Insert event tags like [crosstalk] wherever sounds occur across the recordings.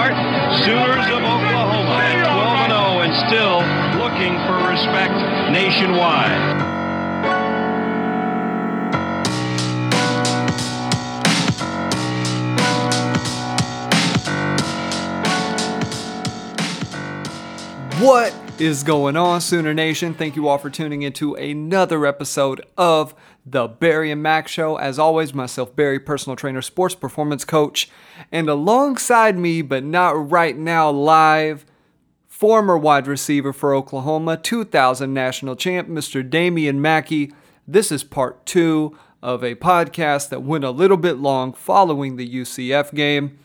start. Sooners of Oklahoma at 12 0 and still looking for respect nationwide. What is going on, Sooner Nation? Thank you all for tuning into another episode of the Barry and Mack Show. As always, myself, Barry, personal trainer, sports performance coach, and alongside me, but not right now, live, former wide receiver for Oklahoma, 2000 national champ, Mr. Damian Mackey. This is part two of a podcast that went a little bit long following the UCF game.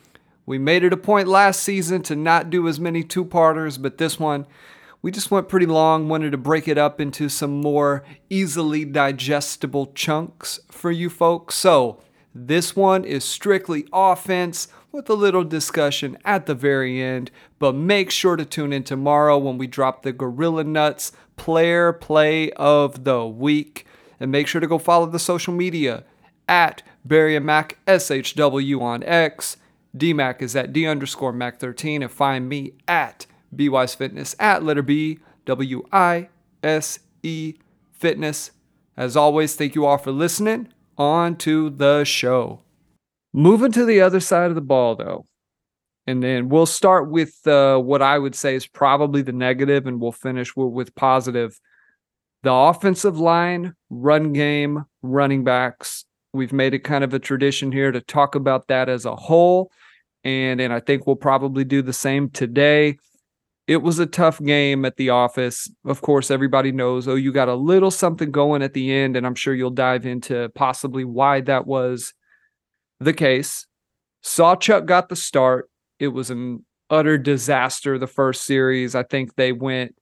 We made it a point last season to not do as many two parters, but this one, we just went pretty long. Wanted to break it up into some more easily digestible chunks for you folks. So, this one is strictly offense with a little discussion at the very end. But make sure to tune in tomorrow when we drop the Gorilla Nuts player play of the week. And make sure to go follow the social media at Barry and Mack SHW on X DMAC is at D underscore Mack13 and find me at BWise Fitness at letter B W I S E Fitness. As always, thank you all for listening. On to the show. Moving to the other side of the ball, though, and then we'll start with uh, what I would say is probably the negative, and we'll finish with positive. The offensive line, run game, running backs. We've made it kind of a tradition here to talk about that as a whole and and I think we'll probably do the same today. It was a tough game at the office. Of course, everybody knows, oh, you got a little something going at the end, and I'm sure you'll dive into possibly why that was the case. Sawchuk got the start. It was an utter disaster the first series. I think they went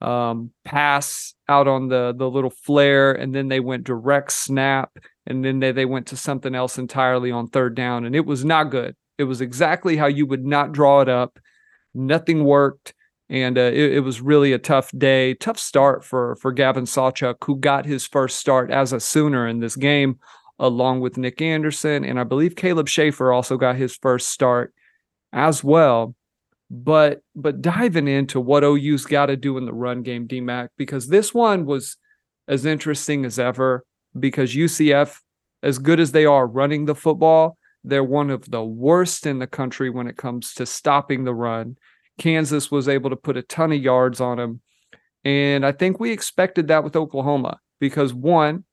um, pass out on the the little flare, and then they went direct snap, and then they, they went to something else entirely on third down, and it was not good. It was exactly how you would not draw it up. Nothing worked, and uh, it, it, was really a tough day, tough start for for Gavin Sawchuk, who got his first start as a Sooner in this game, along with Nic Anderson, and I believe Caleb Shaffer also got his first start as well. But but diving into what OU's got to do in the run game, DMAC, because this one was as interesting as ever. Because UCF, as good as they are running the football, they're one of the worst in the country when it comes to stopping the run. Kansas was able to put a ton of yards on them. And I think we expected that with Oklahoma because one,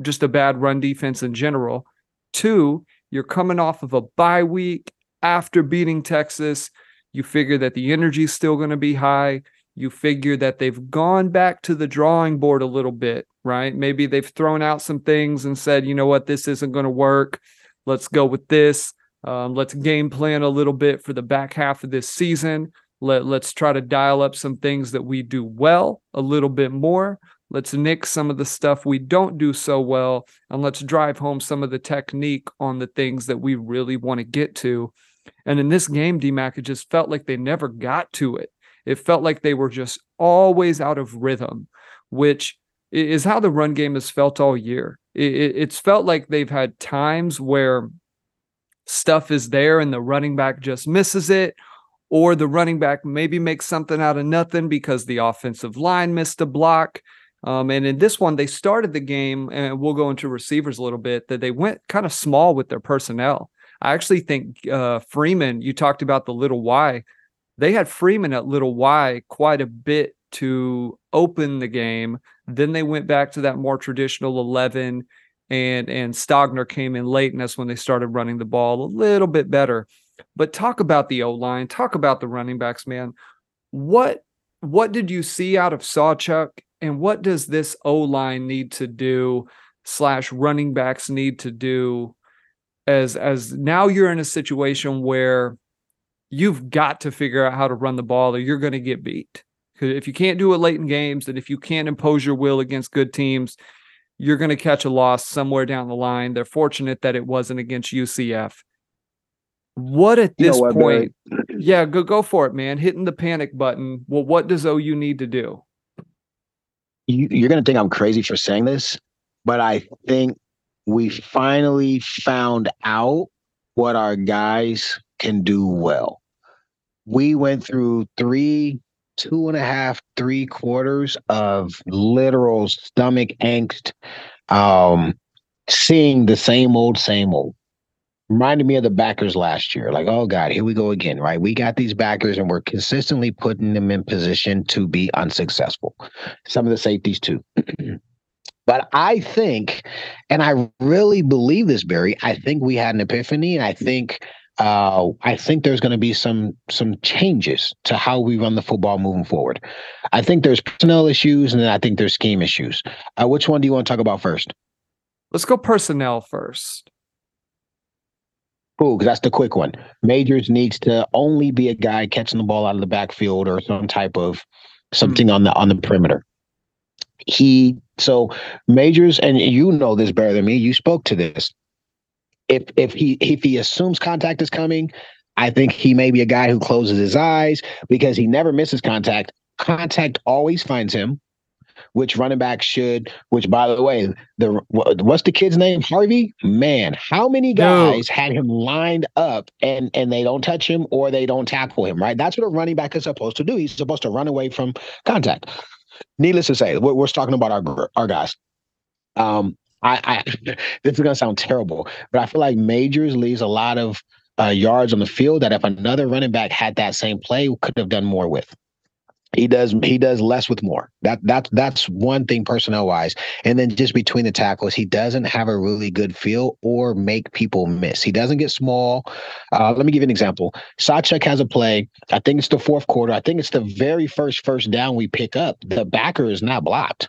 just a bad run defense in general. Two, you're coming off of a bye week after beating Texas. You figure that the energy's still going to be high. You figure that they've gone back to the drawing board a little bit, right? Maybe they've thrown out some things and said, you know what, this isn't going to work. Let's go with this. Um, let's game plan a little bit for the back half of this season. Let, let's try to dial up some things that we do well a little bit more. Let's nix some of the stuff we don't do so well, and let's drive home some of the technique on the things that we really want to get to. And in this game, DMAC, it just felt like they never got to it. It felt like they were just always out of rhythm, which is how the run game has felt all year. It, it's felt like they've had times where stuff is there and the running back just misses it, or the running back maybe makes something out of nothing because the offensive line missed a block. Um, and in this one, they started the game, and we'll go into receivers a little bit, that they went kind of small with their personnel. I actually think uh, Freeman, you talked about the little Y. They had Freeman at little Y quite a bit to open the game. Then they went back to that more traditional 11 and and Stogner came in late and that's when they started running the ball a little bit better. But talk about the O-line, talk about the running backs, man. What what did you see out of Sawchuk and what does this O-line need to do slash running backs need to do as as now you're in a situation where you've got to figure out how to run the ball or you're going to get beat Because if you can't do it late in games, and if you can't impose your will against good teams, you're going to catch a loss somewhere down the line. They're fortunate that it wasn't against UCF. What at this you know what, point? Yeah, go go for it, man. Hitting the panic button. Well, what does OU need to do? You, you're going to think I'm crazy for saying this, but I think we finally found out what our guys can do well. we went through three, two and a half, three quarters of literal stomach angst, um, seeing the same old, same old. Reminded me of the backers last year. Like, oh God, here we go again, right? We got these backers and we're consistently putting them in position to be unsuccessful. Some of the safeties too. [clears throat] But I think, and I really believe this, Barry. I think we had an epiphany, and I think uh, I think there's going to be some some changes to how we run the football moving forward. I think there's personnel issues, and then I think there's scheme issues. Uh, which one do you want to talk about first? Let's go personnel first. Cool, because that's the quick one. Majors needs to only be a guy catching the ball out of the backfield or some type of something mm. on the on the perimeter. He so Majors, and you know this better than me. You spoke to this. If if he if he assumes contact is coming, I think he may be a guy who closes his eyes because he never misses contact. Contact always finds him which running back should, which by the way, the what's the kid's name? Harvey? Man, how many guys no. had him lined up and and they don't touch him or they don't tackle him, right? That's what a running back is supposed to do. He's supposed to run away from contact. Needless to say, we're, we're talking about our our guys. Um, I, I [laughs] this is gonna sound terrible, but I feel like Majors leaves a lot of uh, yards on the field that if another running back had that same play, could have done more with he does he does less with more. That that's that's one thing personnel wise. And then just between the tackles, he doesn't have a really good feel or make people miss. He doesn't get small. Uh, let me give you an example. Sawchuk has a play. I think it's the fourth quarter. I think it's the very first first down we pick up. The backer is not blocked.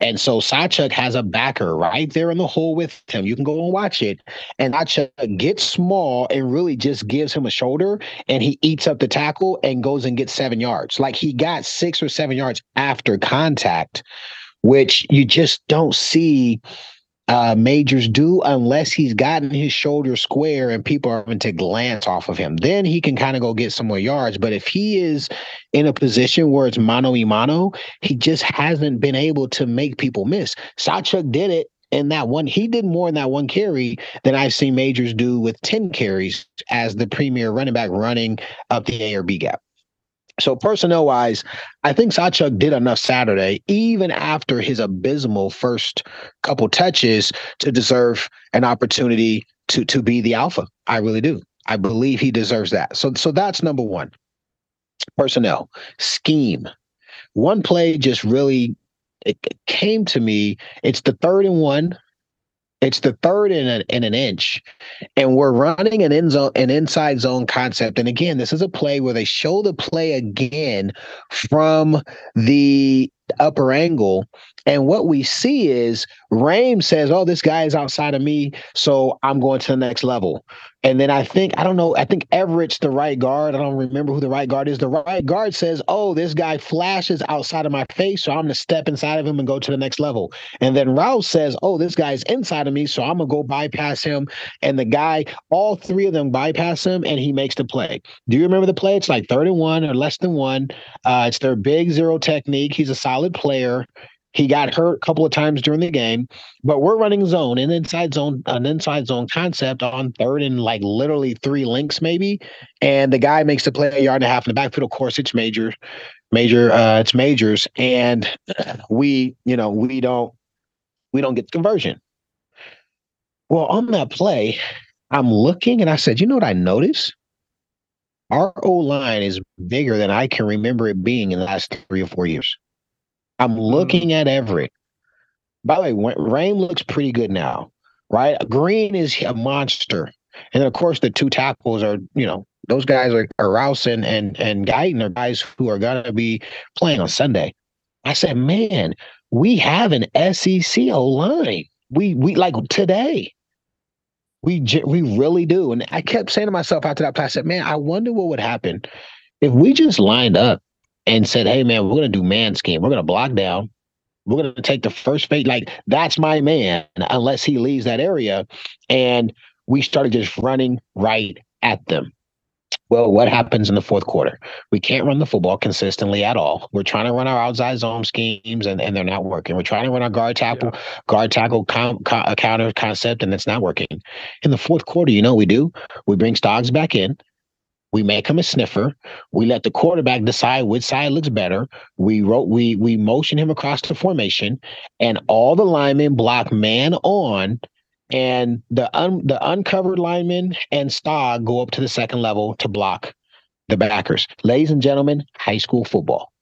And so Sawchuk has a backer right there in the hole with him. You can go and watch it. And Sawchuk gets small and really just gives him a shoulder and he eats up the tackle and goes and gets seven yards. Like he got six or seven yards after contact, which you just don't see uh, majors do unless he's gotten his shoulder square and people are going to glance off of him. Then he can kind of go get some more yards. But if he is in a position where it's mano y mano, he just hasn't been able to make people miss. Sawchuk did it in that one. He did more in that one carry than I've seen majors do with 10 carries as the premier running back running up the A or B gap. So personnel wise, I think Sawchuk did enough Saturday, even after his abysmal first couple touches, to deserve an opportunity to to be the alpha. I really do. I believe he deserves that. So so that's number one. Personnel scheme. One play just really it came to me. It's the third and one it's the third in, a, in an inch, and we're running an in zone, an inside zone concept. And again, this is a play where they show the play again from the upper angle, and what we see is Raym says, "Oh, this guy is outside of me, so I'm going to the next level." And then I think I don't know. I think Everett's the right guard. I don't remember who the right guard is. The right guard says, "Oh, this guy flashes outside of my face, so I'm going to step inside of him and go to the next level." And then Rouse says, "Oh, this guy's inside of me, so I'm going to go bypass him." And the guy, all three of them bypass him, and he makes the play. Do you remember the play? It's like third and one or less than one. Uh, it's their big zero technique. He's a solid player. He got hurt a couple of times during the game, but we're running zone, an inside zone, an inside zone concept on third and like literally three links maybe. And the guy makes the play a yard and a half in the backfield. Of course, it's major, major, uh, it's majors, and [clears throat] we, you know, we don't, we don't get the conversion. Well, on that play, I'm looking and I said, you know what I noticed? Our O line is bigger than I can remember it being in the last three or four years. I'm mm. looking at Everett. By the way, Raym looks pretty good now, right? Green is a monster. And then, of course, the two tackles are, you know, those guys are, are Rouse and, and, and Guyton are guys who are going to be playing on Sunday. I said, man, we have an SEC O line. We, we like today. We, we really do. And I kept saying to myself after that play, I said, man, I wonder what would happen if we just lined up and said, "Hey, man, we're gonna do man scheme. We're gonna block down. We're gonna take the first fate. Like that's my man, unless he leaves that area." And we started just running right at them. Well, what happens in the fourth quarter? We can't run the football consistently at all. We're trying to run our outside zone schemes, and, and they're not working. We're trying to run our guard tackle, yeah. guard tackle com, com, counter concept, and it's not working. In the fourth quarter, you know what we do? We bring Stoggs back in, We make him a sniffer. We let the quarterback decide which side looks better. We wrote we we motion him across the formation, and all the linemen block man on, and the un, the uncovered linemen and Stog go up to the second level to block the backers. Ladies and gentlemen, high school football.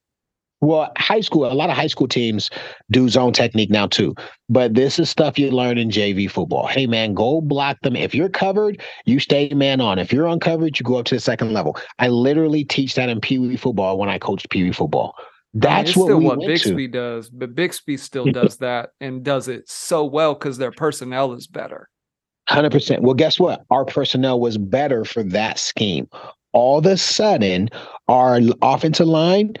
Well, high school, a lot of high school teams do zone technique now too. But this is stuff you learn in JV football. Hey man, go block them. If you're covered, you stay man on. If you're uncovered, you go up to the second level. I literally teach that in Pee Wee football when I coach Pee Wee football. That's what still we what Bixby to. does, but Bixby still does [laughs] that and does it so well because their personnel is better. Hundred percent. Well, guess what? Our personnel was better for that scheme. All of a sudden, our offensive line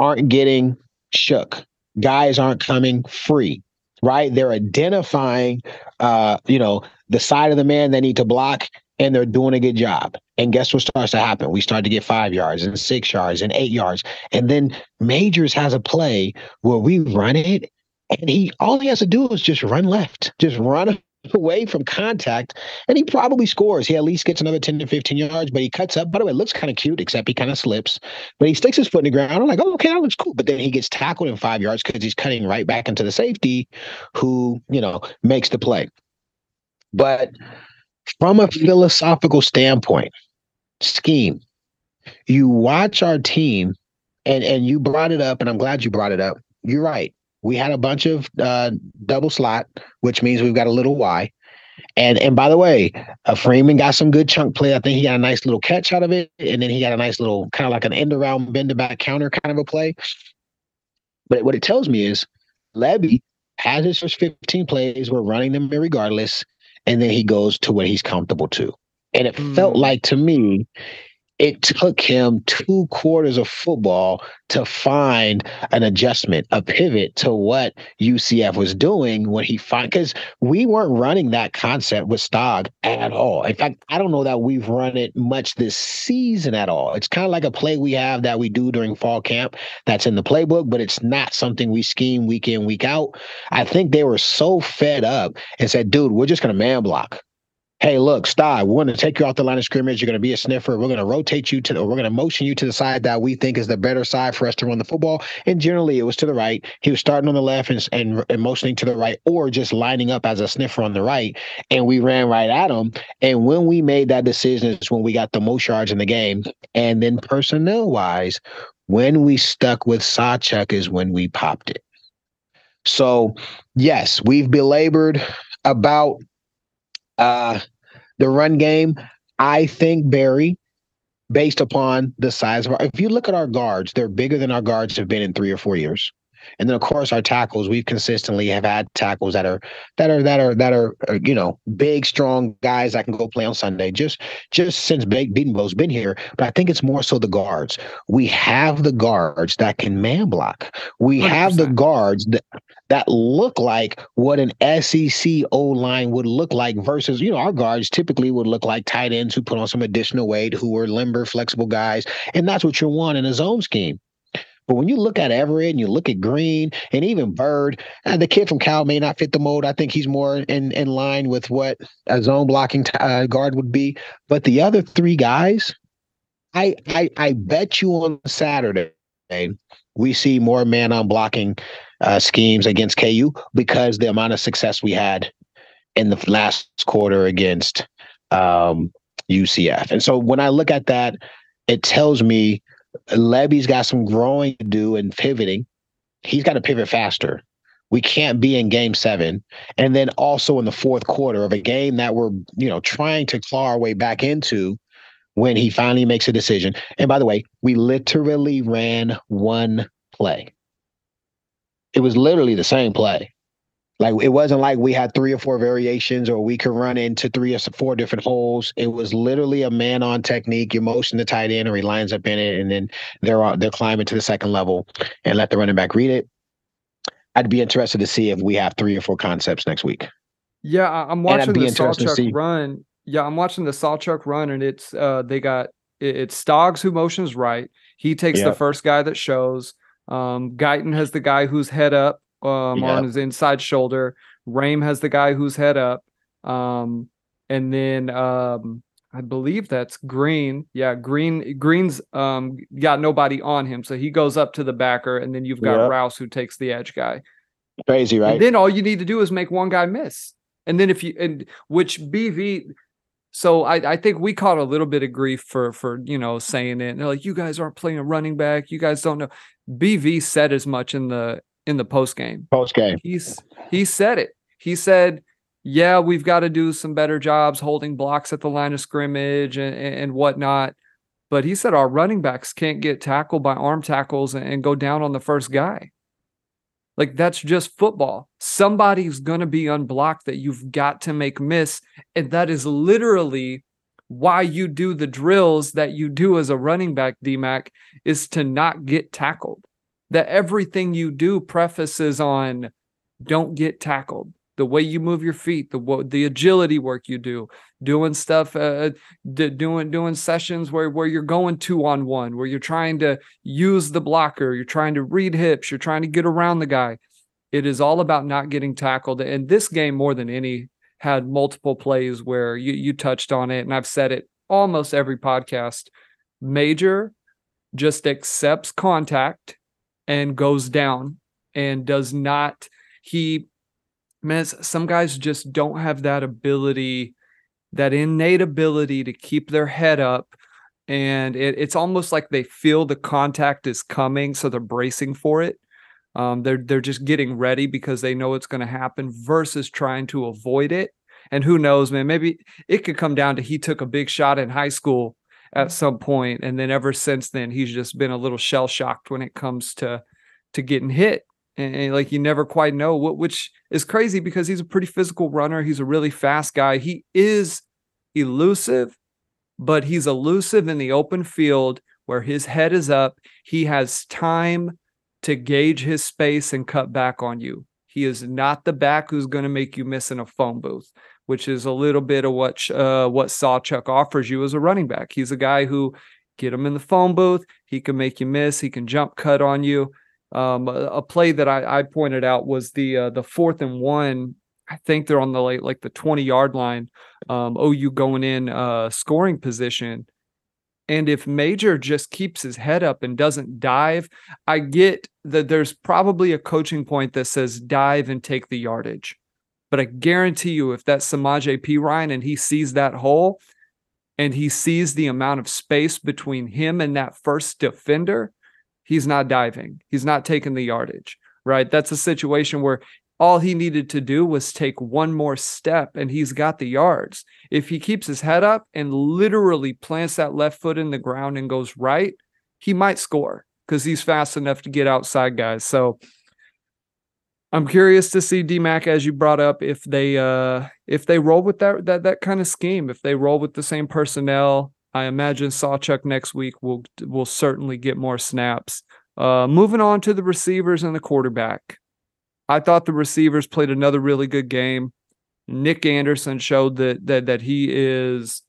aren't getting shook. Guys aren't coming free, right? They're identifying, uh, you know, the side of the man they need to block, and they're doing a good job. And guess what starts to happen? We start to get five yards and six yards and eight yards, and then Majors has a play where we run it, and he all he has to do is just run left, just run away from contact, and he probably scores. He at least gets another 10 to 15 yards, but he cuts up. By the way, it looks kind of cute, except he kind of slips. But he sticks his foot in the ground. I'm like, oh, okay, that looks cool. But then he gets tackled in five yards because he's cutting right back into the safety who, you know, makes the play. But from a philosophical standpoint, scheme, you watch our team, and and you brought it up, and I'm glad you brought it up. You're right we had a bunch of uh, double slot, which means we've got a little Y. And and by the way, uh, Freeman got some good chunk play. I think he got a nice little catch out of it, and then he got a nice little kind of like an end around bend back counter kind of a play. But what it tells me is Lebby has his first 15 plays. We're running them regardless, and then he goes to what he's comfortable to. And it mm. felt like to me, it took him two quarters of football to find an adjustment, a pivot to what UCF was doing when he found because we weren't running that concept with Stog at all. In fact, I don't know that we've run it much this season at all. It's kind of like a play we have that we do during fall camp that's in the playbook, but it's not something we scheme week in, week out. I think they were so fed up and said, dude, we're just gonna man block hey, look, stop. We're going to take you off the line of scrimmage. You're going to be a sniffer. We're going to rotate you to, we're going to motion you to the side that we think is the better side for us to run the football. And generally, it was to the right. He was starting on the left and, and, and motioning to the right, or just lining up as a sniffer on the right. And we ran right at him. And when we made that decision, is when we got the most yards in the game. And then personnel wise, when we stuck with Sawchuk is when we popped it. So, yes, we've belabored about uh, the run game, I think Barry, based upon the size of our, if you look at our guards, they're bigger than our guards have been in three or four years. And then of course our tackles, we've consistently have had tackles that are that are that are that are, are you know big, strong guys that can go play on Sunday. Just just since Bedenbaugh's been here, but I think it's more so the guards. We have the guards that can man block. We 100%. have the guards that that look like what an SEC O line would look like versus, you know, our guards typically would look like tight ends who put on some additional weight, who are limber, flexible guys. And that's what you want in a zone scheme. But when you look at Everett and you look at Green and even Byrd, uh, the kid from Cal may not fit the mold. I think he's more in, in line with what a zone blocking t- uh, guard would be. But the other three guys, I, I I bet you on Saturday we see more man on blocking uh, schemes against KU because the amount of success we had in the last quarter against um, UCF. And so when I look at that, it tells me Lebby's got some growing to do and pivoting. He's got to pivot faster. We can't be in game seven. And then also in the fourth quarter of a game that we're, you know, trying to claw our way back into when he finally makes a decision. And by the way, we literally ran one play. It was literally the same play. Like it wasn't like we had three or four variations or we could run into three or four different holes. It was literally a man on technique. You motion the tight end or he lines up in it, and then they're they're climbing to the second level and let the running back read it. I'd be interested to see if we have three or four concepts next week. Yeah, I'm watching the Sawchuk run. Yeah, I'm watching the Sawchuk run, and it's uh they got it's Stoggs who motions right. He takes yep. the first guy that shows. Um, Guyton has the guy who's head up um, yep. on his inside shoulder. Raym has the guy who's head up. Um, and then um, I believe that's Green. Yeah, Green Green's um got nobody on him, so he goes up to the backer, and then you've got yep. Rouse who takes the edge guy. Crazy, right? And then all you need to do is make one guy miss, and then if you and which BV. So I, I think we caught a little bit of grief for for you know saying it. And they're like you guys aren't playing a running back. You guys don't know. BV said as much in the in the post game. Post game. He's he said it. He said yeah, we've got to do some better jobs holding blocks at the line of scrimmage and, and whatnot. But he said our running backs can't get tackled by arm tackles and go down on the first guy. Like that's just football. Somebody's going to be unblocked that you've got to make miss. And that is literally why you do the drills that you do as a running back, DMAC, is to not get tackled. That everything you do prefaces on don't get tackled the way you move your feet, the the agility work you do, doing stuff, uh, d- doing doing sessions where where you're going two on one, where you're trying to use the blocker, you're trying to read hips, you're trying to get around the guy. It is all about not getting tackled. And this game, more than any, had multiple plays where you you touched on it, and I've said it almost every podcast. Major just accepts contact and goes down and does not he man, some guys just don't have that ability, that innate ability to keep their head up. And it, it's almost like they feel the contact is coming, so they're bracing for it. Um, they're they're just getting ready because they know it's going to happen versus trying to avoid it. And who knows, man? Maybe it could come down to he took a big shot in high school at some point, and then ever since then he's just been a little shell shocked when it comes to to getting hit and, and, like you never quite know what which is crazy because he's a pretty physical runner. He's a really fast guy. He is elusive but he's elusive in the open field where his head is up. He has time to gauge his space and cut back on you. He is not the back who's going to make you miss in a phone booth which is a little bit of what uh, what Sawchuk offers you as a running back. He's a guy who get him in the phone booth. He can make you miss. He can jump cut on you um, a, a, play that I, I, pointed out was the uh, the fourth and one. I think they're on the like like the twenty yard line. Um, OU going in uh, scoring position, and if Major just keeps his head up and doesn't dive, I get that there's probably a coaching point that says dive and take the yardage. But I guarantee you, if that's Samaje Ryan and he sees that hole, and he sees the amount of space between him and that first defender, he's not diving. He's not taking the yardage, right? That's a situation where all he needed to do was take one more step and he's got the yards. If he keeps his head up and literally plants that left foot in the ground and goes right, he might score because he's fast enough to get outside guys. So I'm curious to see DMAC as you brought up if they uh if they roll with that that that kind of scheme, if they roll with the same personnel, I imagine Sawchuk next week will will certainly get more snaps. Uh, moving on to the receivers and the quarterback. I thought the receivers played another really good game. Nic Anderson showed that that that he is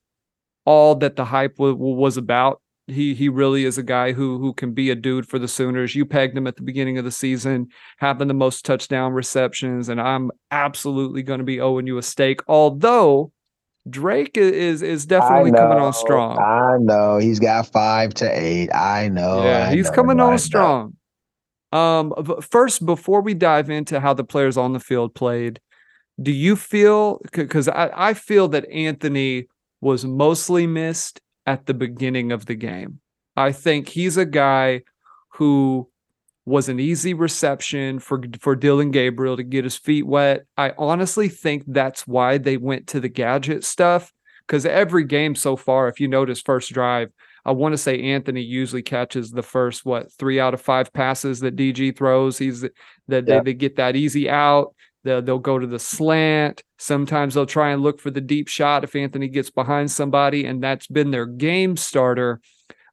all that the hype w- was about. He he really is a guy who who can be a dude for the Sooners. You pegged him at the beginning of the season, having the most touchdown receptions, and I'm absolutely going to be owing you a steak. Although Drake is is definitely coming on strong. I know he's got five to eight. I know. Yeah, I he's know, coming on strong. Um, but first, before we dive into how the players on the field played, do you feel because I, I feel that Anthony was mostly missed at the beginning of the game. I think he's a guy who was an easy reception for for Dillon Gabriel to get his feet wet. I honestly think that's why they went to the gadget stuff because every game so far, if you notice, first drive, I want to say Anthony usually catches the first what three out of five passes that DG throws. He's that yeah. they, they get that easy out. They'll, they'll go to the slant. Sometimes they'll try and look for the deep shot if Anthony gets behind somebody, and that's been their game starter.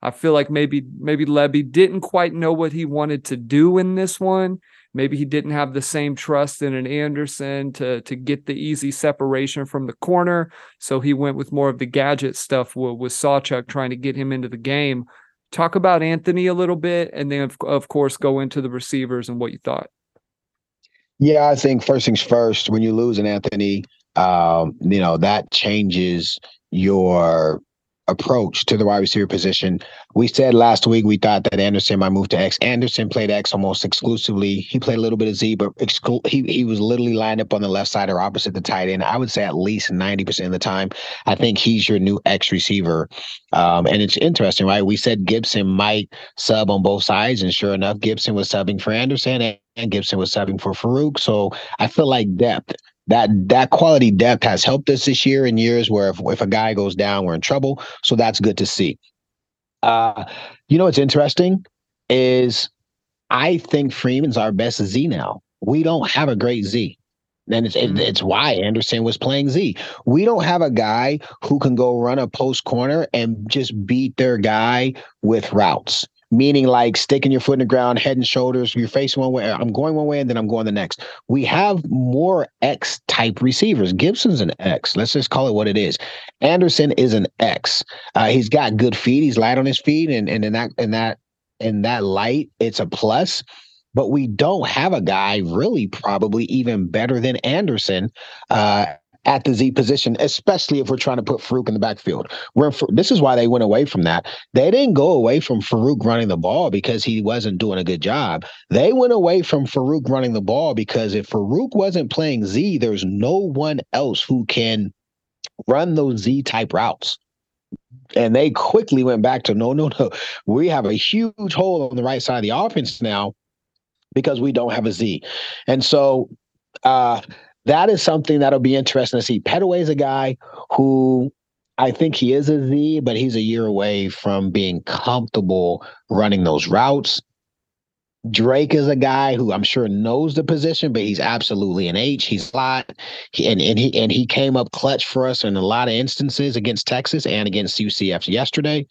I feel like maybe maybe Lebby didn't quite know what he wanted to do in this one. Maybe he didn't have the same trust in an Anderson to to get the easy separation from the corner, so he went with more of the gadget stuff with, with Sawchuk trying to get him into the game. Talk about Anthony a little bit, and then of, of course go into the receivers and what you thought. Yeah, I think first things first. When you lose an Anthony, um, you know that changes your approach to the wide receiver position. We said last week we thought that Anderson might move to X. Anderson played X almost exclusively. He played a little bit of Z, but exclu- he he was literally lined up on the left side or opposite the tight end. I would say at least ninety percent of the time. I think he's your new X receiver, um, and it's interesting, right? We said Gibson might sub on both sides, and sure enough, Gibson was subbing for Anderson, and, and Gibson was subbing for Farooq. So I feel like depth that that quality depth has helped us this year in years where if, if a guy goes down, we're in trouble. So that's good to see. Uh, you know what's interesting is I think Freeman's our best Z now. We don't have a great Z. And it's mm-hmm. it's why Anderson was playing Z. We don't have a guy who can go run a post corner and just beat their guy with routes meaning like sticking your foot in the ground, head and shoulders, you're facing one way, I'm going one way, and then I'm going the next. We have more X type receivers. Gibson's an X. Let's just call it what it is. Anderson is an X. Uh, he's got good feet. He's light on his feet, and and in that in that in that light, it's a plus. But we don't have a guy really probably even better than Anderson uh, at the Z position, especially if we're trying to put Farooq in the backfield. Where this is why they went away from that. They didn't go away from Farooq running the ball because he wasn't doing a good job. They went away from Farooq running the ball because if Farooq wasn't playing Z, there's no one else who can run those Z type routes. And they quickly went back to no, no, no. We have a huge hole on the right side of the offense now because we don't have a Z. And so uh that is something that'll be interesting to see. Pettaway is a guy who I think he is a Z, but he's a year away from being comfortable running those routes. Drake is a guy who I'm sure knows the position, but he's absolutely an H. He's a lot, and and he and he came up clutch for us in a lot of instances against Texas and against UCF yesterday.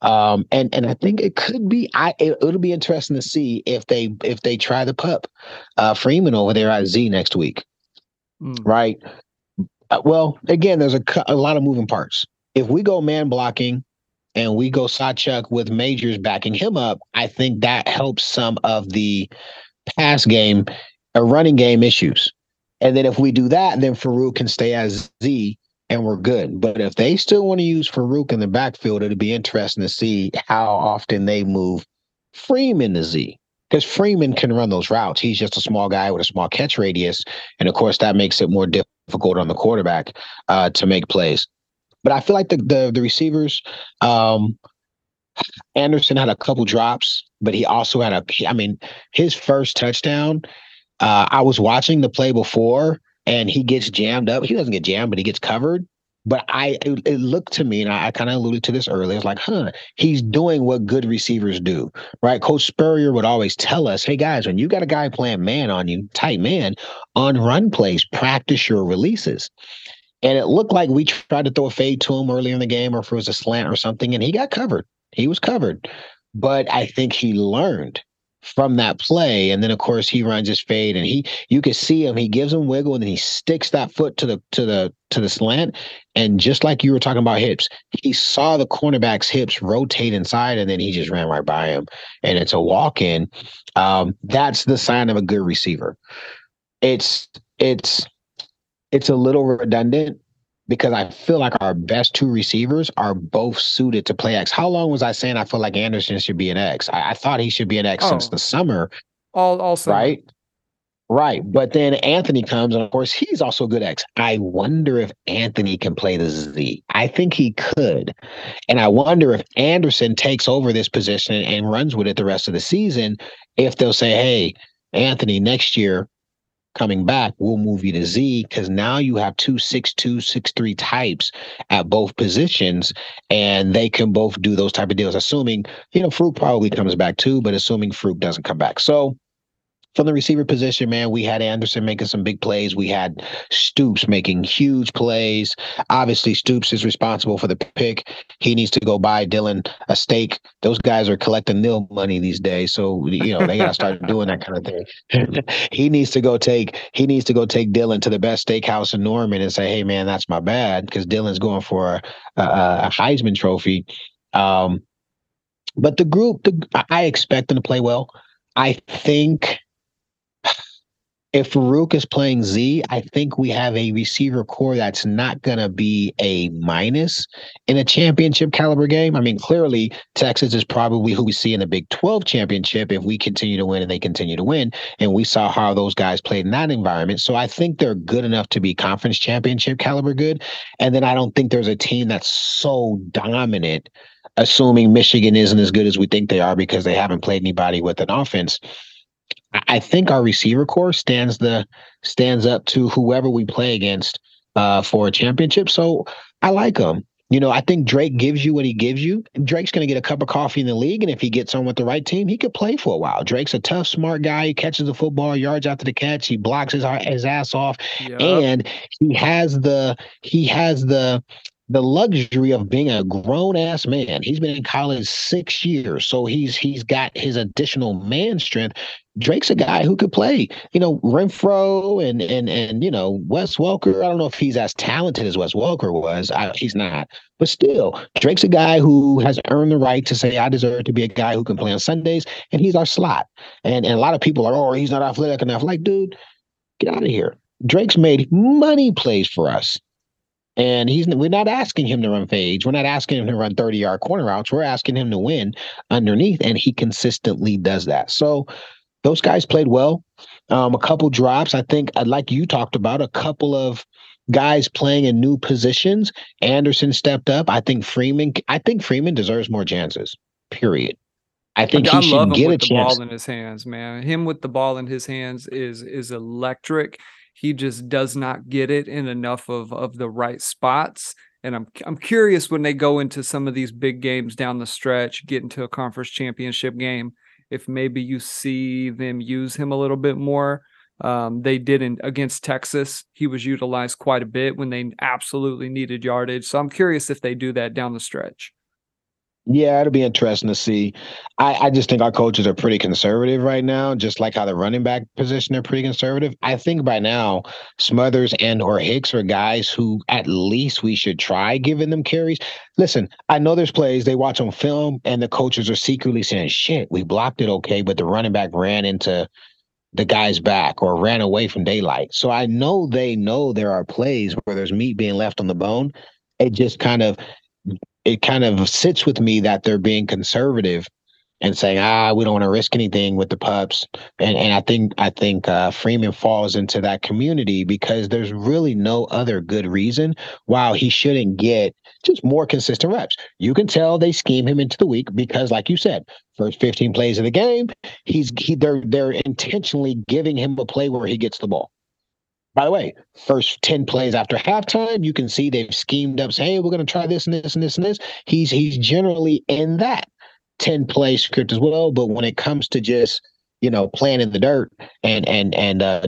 Um, and and I think it could be. I it, will be interesting to see if they if they try the pup, uh, Freeman over there at Z next week mm. right? Uh, well, again, there's a, a lot of moving parts. If we go man blocking and we go Sawchuk with Majors backing him up, I think that helps some of the pass game or uh, running game issues. And then if we do that, then Farooq can stay as Z and we're good. But if they still want to use Farooq in the backfield, it'll be interesting to see how often they move Freeman to Z because Freeman can run those routes. He's just a small guy with a small catch radius, and of course that makes it more difficult on the quarterback uh, to make plays. But I feel like the the, the receivers, um, Anderson had a couple drops, but he also had a. I mean, his first touchdown. Uh, I was watching the play before, and he gets jammed up. He doesn't get jammed, but he gets covered. But I, it, it looked to me, and I, I kind of alluded to this earlier. It's like, huh, he's doing what good receivers do, right? Coach Spurrier would always tell us, hey guys, when you got a guy playing man on you, tight man, on run plays, practice your releases. And it looked like we tried to throw a fade to him earlier in the game, or if it was a slant or something, and he got covered. He was covered. But I think he learned from that play. And then of course he runs his fade and he you can see him, he gives him wiggle and then he sticks that foot to the to the to the slant. And just like you were talking about hips, he saw the cornerback's hips rotate inside and then he just ran right by him. And it's a walk-in. Um, that's the sign of a good receiver. It's it's it's a little redundant because I feel like our best two receivers are both suited to play X. How long was I saying I feel like Anderson should be an X? I, I thought he should be an X oh. since the summer. All also right. Right. But then Anthony comes, and of course, he's also a good X. I wonder if Anthony can play the Z. I think he could. And I wonder if Anderson takes over this position and runs with it the rest of the season, if they'll say, hey, Anthony, next year, coming back, we'll move you to Z because now you have two six two, six three types at both positions, and they can both do those type of deals. Assuming you know Farooq probably comes back too, but assuming Farooq doesn't come back, so from the receiver position, man, we had Anderson making some big plays. We had Stoops making huge plays. Obviously, Stoops is responsible for the pick. He needs to go buy Dillon a steak. Those guys are collecting NIL money these days, so you know they got to start doing that kind of thing. [laughs] he needs to go take he needs to go take Dillon to the best steakhouse in Norman and say, "Hey, man, that's my bad," because Dillon's going for a, a, Heisman Trophy. Um, but the group, the, I expect them to play well. I think if Farooq is playing Z, I think we have a receiver corps that's not going to be a minus in a championship caliber game. I mean, clearly, Texas is probably who we see in the Big 12 championship if we continue to win and they continue to win. And we saw how those guys played in that environment. So I think they're good enough to be conference championship caliber good. And then I don't think there's a team that's so dominant, assuming Michigan isn't as good as we think they are because they haven't played anybody with an offense I think our receiver corps stands the stands up to whoever we play against uh, for a championship. So I like him. You know, I think Drake gives you what he gives you. Drake's going to get a cup of coffee in the league, and if he gets on with the right team, he could play for a while. Drake's a tough, smart guy. He catches the football yards after the catch. He blocks his his ass off, yep. and he has the he has the the luxury of being a grown ass man. He's been in college six years, so he's he's got his additional man strength. Drake's a guy who could play. You know, Renfrow and and and you know Wes Welker. I don't know if he's as talented as Wes Welker was. I, he's not, but still, Drake's a guy who has earned the right to say I deserve to be a guy who can play on Sundays, and he's our slot. And and a lot of people are, oh, he's not athletic enough. Like, dude, get out of here. Drake's made money plays for us. And he's we're not asking him to run fades. We're not asking him to run 30 yard corner routes. We're asking him to win underneath, and he consistently does that. So those guys played well. Um, a couple drops. I think, uh, like you talked about, a couple of guys playing in new positions. Anderson stepped up. I think Freeman. I think Freeman deserves more chances. Period. I think he I should get with a the chance. ball in his hands, man. Him with the ball in his hands is is electric he just does not get it in enough of of the right spots. And I'm I'm curious when they go into some of these big games down the stretch, get into a conference championship game, if maybe you see them use him a little bit more. Um, they didn't against Texas. He was utilized quite a bit when they absolutely needed yardage. So I'm curious if they do that down the stretch. Yeah, it'll be interesting to see. I, I just think our coaches are pretty conservative right now, just like how the running back position are pretty conservative. I think by now Smothers and or Hicks are guys who at least we should try giving them carries. Listen, I know there's plays they watch on film and the coaches are secretly saying, shit, we blocked it okay, but the running back ran into the guy's back or ran away from daylight. So I know they know there are plays where there's meat being left on the bone. It just kind of it kind of sits with me that they're being conservative and saying, ah, we don't want to risk anything with the pups. And and I think I think uh, Freeman falls into that community because there's really no other good reason why he shouldn't get just more consistent reps. You can tell they scheme him into the week because, like you said, first 15 plays of the game, he's he they're they're intentionally giving him a play where he gets the ball. By the way, first 10 plays after halftime, you can see they've schemed up, say, hey, we're going to try this and this and this and this. He's he's generally in that 10 play script as well. But when it comes to just, you know, playing in the dirt and and and uh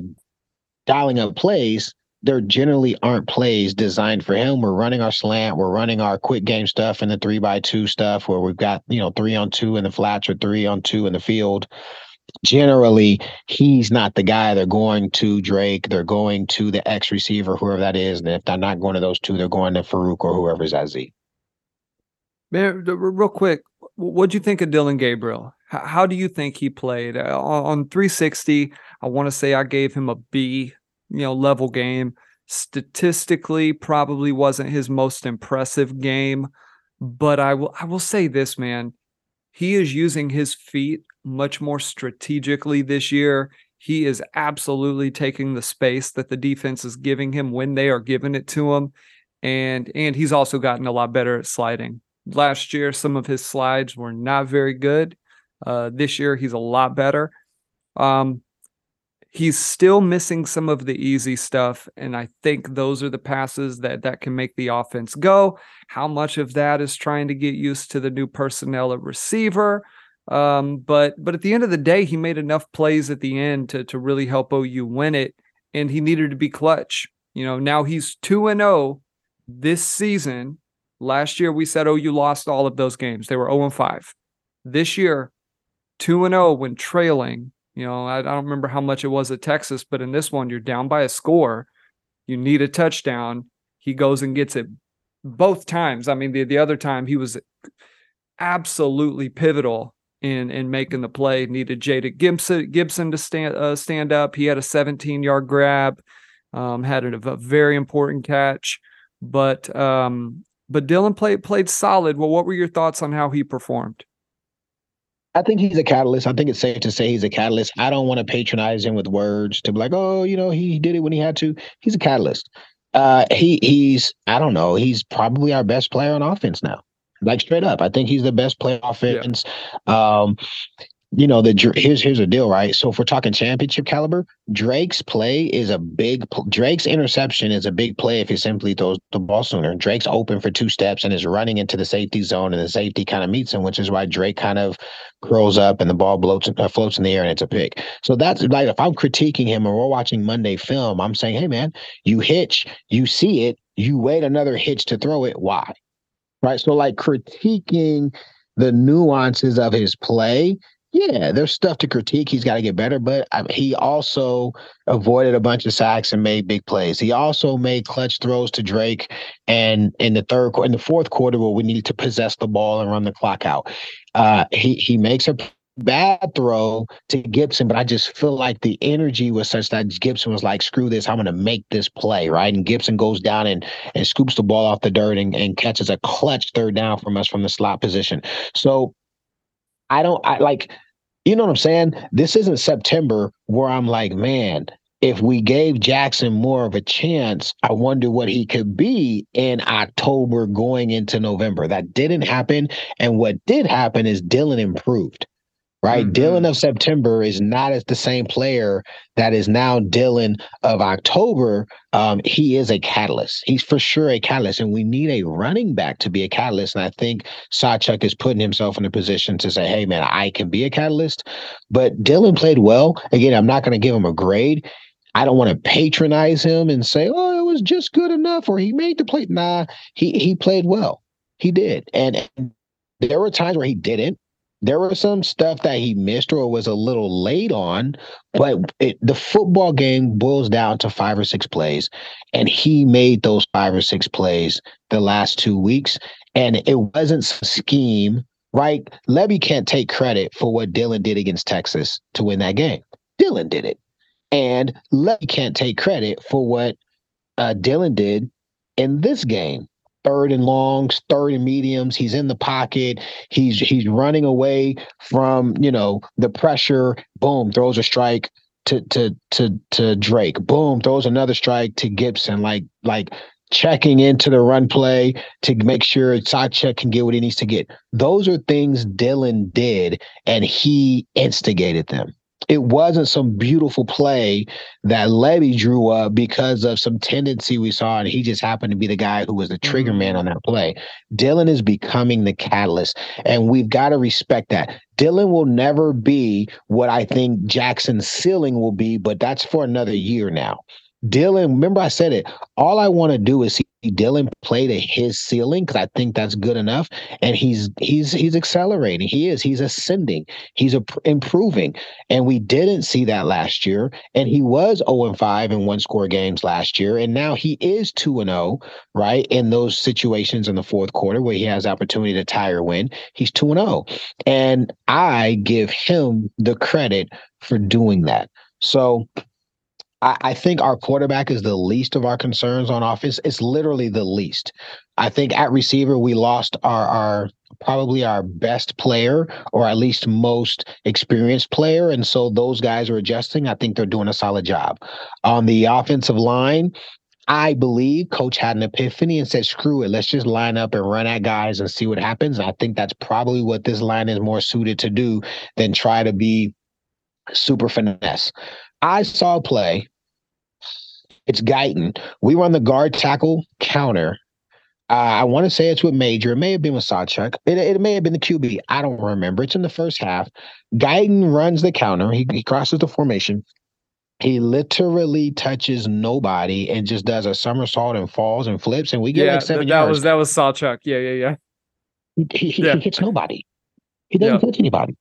dialing up plays, there generally aren't plays designed for him. We're running our slant, we're running our quick game stuff and the three by two stuff where we've got, you know, three on two in the flats or three on two in the field generally he's not the guy they're going to Drake, they're going to the X receiver, whoever that is. And if they're not going to those two, they're going to Farooq or whoever's at Z. Man, real quick, what do you think of Dillon Gabriel? How do you think he played uh, on 360? I want to say I gave him a B, you know, level game. Statistically, probably wasn't his most impressive game, but I will I will say this, man. He is using his feet much more strategically this year. He is absolutely taking the space that the defense is giving him when they are giving it to him. And and he's also gotten a lot better at sliding. Last year, some of his slides were not very good. Uh, this year, he's a lot better. Um, he's still missing some of the easy stuff, and I think those are the passes that that can make the offense go. How much of that is trying to get used to the new personnel at receiver? Um, but but at the end of the day, he made enough plays at the end to to really help OU win it, and he needed to be clutch. You know, now he's two and zero oh this season. Last year we said OU lost all of those games; they were zero oh and five. This year, two and zero oh when trailing. You know, I, I don't remember how much it was at Texas, but in this one, you're down by a score. You need a touchdown. He goes and gets it both times. I mean, the the other time he was absolutely pivotal in in making the play. Needed Jayden Gibson Gibson to stand uh, stand up. He had a 17 yard grab, um, had a, a, very important catch, but um, but Dillon played played solid. Well, what were your thoughts on how he performed? I think he's a catalyst. I think it's safe to say he's a catalyst. I don't want to patronize him with words to be like, oh, you know, he did it when he had to. He's a catalyst. Uh, he he's I don't know. He's probably our best player on offense now. Like straight up, I think he's the best player offense. Yeah. Um, you know, the here's here's a deal, right? So if we're talking championship caliber, Drake's play is a big Drake's interception is a big play if he simply throws the ball sooner. Drake's open for two steps and is running into the safety zone, and the safety kind of meets him, which is why Drake kind of curls up and the ball bloats, uh, floats in the air and it's a pick. So that's like if I'm critiquing him or we're watching Monday film, I'm saying, hey man, you hitch, you see it, you wait another hitch to throw it. Why? Right. So like critiquing the nuances of his play yeah, there's stuff to critique. He's got to get better, but I mean, he also avoided a bunch of sacks and made big plays. He also made clutch throws to Drake, and in the third, in the fourth quarter, where we needed to possess the ball and run the clock out, uh, he he makes a bad throw to Gibson, but I just feel like the energy was such that Gibson was like, screw this, I'm gonna make this play, right? And Gibson goes down and and scoops the ball off the dirt and, and catches a clutch third down from us from the slot position. So I don't I like you know what I'm saying? This isn't September where I'm like, man, if we gave Jackson more of a chance, I wonder what he could be in October going into November. That didn't happen. And what did happen is Dillon improved right? Mm-hmm. Dillon of September is not as the same player that is now Dillon of October. Um, he is a catalyst. He's for sure a catalyst, and we need a running back to be a catalyst. And I think Sawchuk is putting himself in a position to say, "Hey, man, I can be a catalyst." But Dillon played well. Again, I'm not going to give him a grade. I don't want to patronize him and say, "Oh, it was just good enough," or he made the play. Nah, he he played well. He did, and there were times where he didn't there was some stuff that he missed or was a little late on, but it, the football game boils down to five or six plays, and he made those five or six plays the last two weeks, and it wasn't scheme. Right, Lebby can't take credit for what Dillon did against Texas to win that game. Dillon did it, and Lebby can't take credit for what uh, Dillon did in this game third and longs, third and mediums. He's in the pocket. He's he's running away from you know the pressure. Boom, throws a strike to to to to Drake. Boom, throws another strike to Gibson. Like like checking into the run play to make sure Sawchuk can get what he needs to get. Those are things Dillon did, and he instigated them it wasn't some beautiful play that Lebby drew up because of some tendency we saw, and he just happened to be the guy who was the trigger man mm-hmm. on that play. Dillon is becoming the catalyst, and we've got to respect that. Dillon will never be what I think Jackson's ceiling will be, but that's for another year now. Dillon, remember I said it. All I want to do is see Dillon play to his ceiling because I think that's good enough. And he's he's he's accelerating. He is. He's ascending. He's a, improving. And we didn't see that last year. And he was 0 and 5 in one score games last year. And now he is 2 and 0, right? In those situations in the fourth quarter where he has opportunity to tie or win. He's 2 and 0. And I give him the credit for doing that. So I, I think our quarterback is the least of our concerns on offense. It's literally the least. I think at receiver, we lost our, our probably our best player or at least most experienced player. And so those guys are adjusting. I think they're doing a solid job. On the offensive line, I believe coach had an epiphany and said, screw it, let's just line up and run at guys and see what happens. And I think that's probably what this line is more suited to do than try to be super finesse. I saw a play it's Guyton. We run the guard tackle counter. Uh, I want to say it's with Major. It may have been with Sawchuk. It, it may have been the QB. I don't remember. It's in the first half. Guyton runs the counter. He, he crosses the formation. He literally touches nobody and just does a somersault and falls and flips, and we get yeah, like seven that yards. was that was Sawchuk. Yeah, yeah, yeah. He, he, yeah. he hits nobody. He doesn't touch anybody.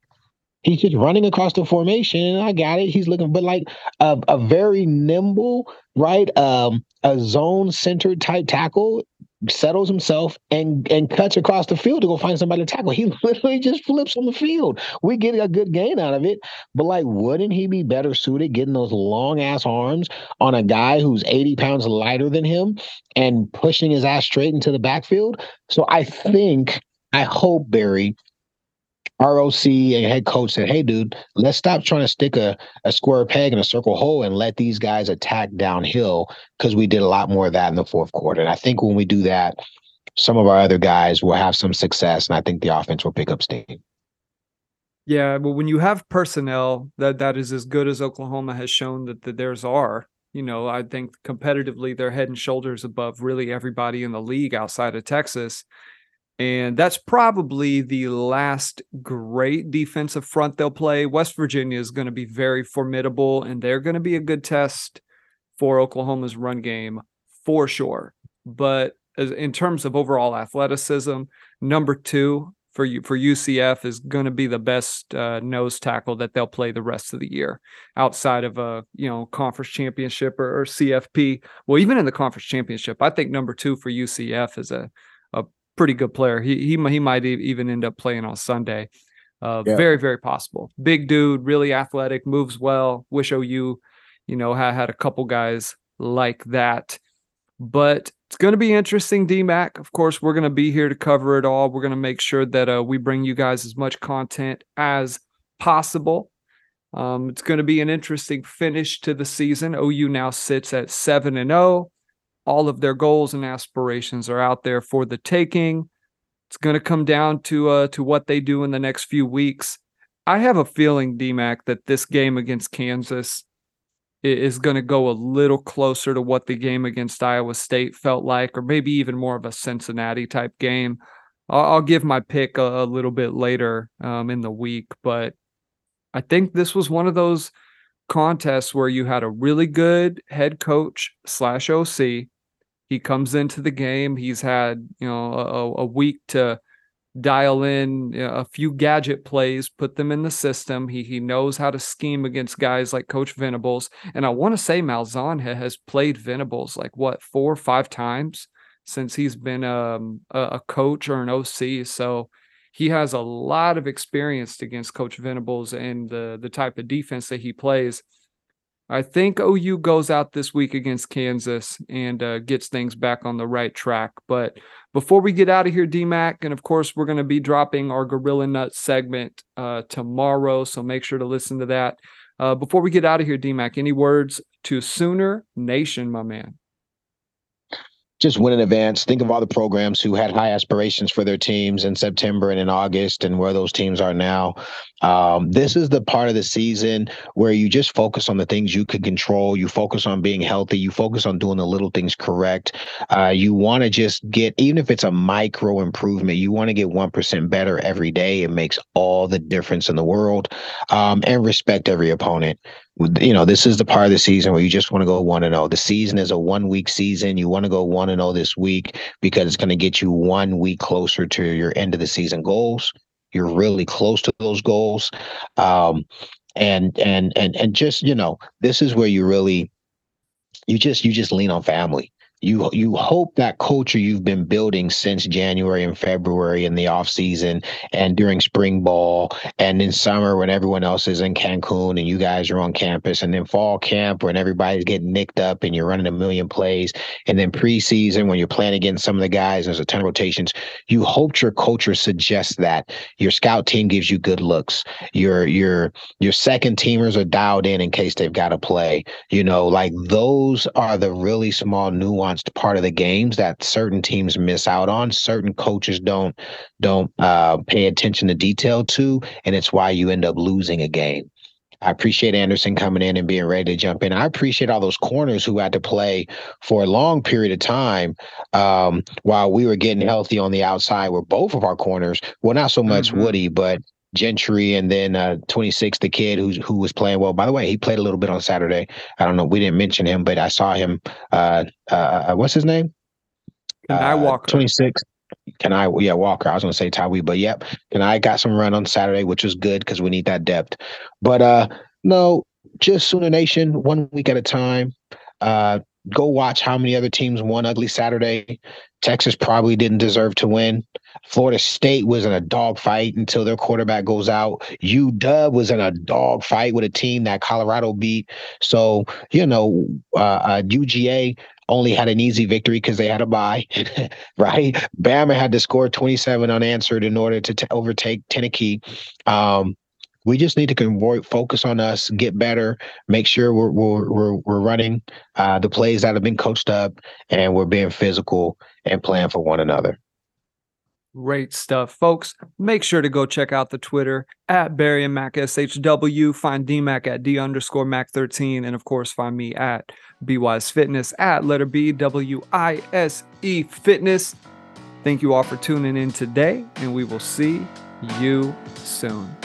He's just running across the formation. and I got it. He's looking, but like a, a very nimble, right? Um, a zone centered type tackle. settles himself and and cuts across the field to go find somebody to tackle. He [laughs] literally just flips on the field. We get a good gain out of it, but like, wouldn't he be better suited getting those long ass arms on a guy who's 80 pounds lighter than him and pushing his ass straight into the backfield? So I think, I hope Barry ROC and head coach said, "Hey, dude, let's stop trying to stick a, a square peg in a circle hole and let these guys attack downhill because we did a lot more of that in the fourth quarter. And I think when we do that, some of our other guys will have some success, and I think the offense will pick up steam." Yeah, well, when you have personnel that that is as good as Oklahoma has shown that, that theirs are, you know, I think competitively they're head and shoulders above really everybody in the league outside of Texas. And that's probably the last great defensive front they'll play. West Virginia is going to be very formidable, and they're going to be a good test for Oklahoma's run game for sure. But in terms of overall athleticism, number two for you for UCF is going to be the best uh, nose tackle that they'll play the rest of the year, outside of a you know conference championship or, or CFP. Well, even in the conference championship, I think number two for UCF is a pretty good player. He he he might even end up playing on Sunday. Uh, yeah. Very very possible. Big dude, really athletic, moves well. Wish OU, you know, had had a couple guys like that. But it's going to be interesting, DMAC. Of course, we're going to be here to cover it all. We're going to make sure that uh, we bring you guys as much content as possible. Um, it's going to be an interesting finish to the season. OU now sits at seven and zero. All of their goals and aspirations are out there for the taking. It's going to come down to uh, to what they do in the next few weeks. I have a feeling, DMAC, that this game against Kansas is going to go a little closer to what the game against Iowa State felt like, or maybe even more of a Cincinnati type game. I'll, I'll give my pick a, a little bit later um, in the week, but I think this was one of those contests where you had a really good head coach slash OC he comes into the game. He's had you know a, a week to dial in a few gadget plays, put them in the system. He he knows how to scheme against guys like Coach Venables. And I want to say Malzahn has played Venables like what four or five times since he's been um, a, a coach or an OC. So he has a lot of experience against Coach Venables and the the type of defense that he plays. I think OU goes out this week against Kansas and uh, gets things back on the right track. But before we get out of here, DMAC, and of course, we're going to be dropping our Gorilla Nut segment uh, tomorrow. So make sure to listen to that. Uh, before we get out of here, DMAC, any words to Sooner Nation, my man? Just win in advance. Think of all the programs who had high aspirations for their teams in September and in August and where those teams are now. Um, this is the part of the season where you just focus on the things you can control. You focus on being healthy. You focus on doing the little things correct. Uh, you want to just get, even if it's a micro improvement, you want to get 1% better every day. It makes all the difference in the world. Um, and respect every opponent you know, this is the part of the season where you just want to go one and zero. Oh. The season is a one week season. You want to go one and zero this week because it's going to get you one week closer to your end of the season goals. You're really close to those goals, um, and and and and just you know, this is where you really, you just you just lean on family you you hope that culture you've been building since January and February in the off season and during spring ball and in summer when everyone else is in Cancun and you guys are on campus and then fall camp when everybody's getting nicked up and you're running a million plays and then preseason when you're playing against some of the guys there's a ton of rotations. You hope your culture suggests that. Your scout team gives you good looks. Your your your second teamers are dialed in in case they've got to play. You know like those are the really small nuances nuanced part of the games that certain teams miss out on. Certain coaches don't don't uh, pay attention to detail to, and it's why you end up losing a game. I appreciate Anderson coming in and being ready to jump in. I appreciate all those corners who had to play for a long period of time um, while we were getting healthy on the outside. Where both of our corners, well, not so much mm-hmm. Woodi, but Gentry, and then uh, 26, the kid who who was playing well. By the way, he played a little bit on Saturday. I don't know, we didn't mention him, but I saw him. Uh, uh, uh what's his name? Kani uh, Walker. 26. Can I? Yeah, Walker. I was going to say Tyree, but yep. Kani got some run on Saturday, which was good because we need that depth. But uh, no, just Sooner Nation, one week at a time. Uh, go watch how many other teams won ugly Saturday. Texas probably didn't deserve to win. Florida State was in a dogfight until their quarterback goes out. UW was in a dogfight with a team that Colorado beat. So, you know, uh, uh, UGA only had an easy victory because they had a bye, [laughs] right? Bama had to score 27 unanswered in order to t- overtake Tennessee. Um, we just need to convert, focus on us, get better, make sure we're we're we're, we're running uh, the plays that have been coached up, and we're being physical and plan for one another. Great stuff, folks. Make sure to go check out the Twitter at Barry and Mack SHW. Find DMAC at D underscore Mack 13. And of course, find me at BWise Fitness at letter B W I S E Fitness. Thank you all for tuning in today, and we will see you soon.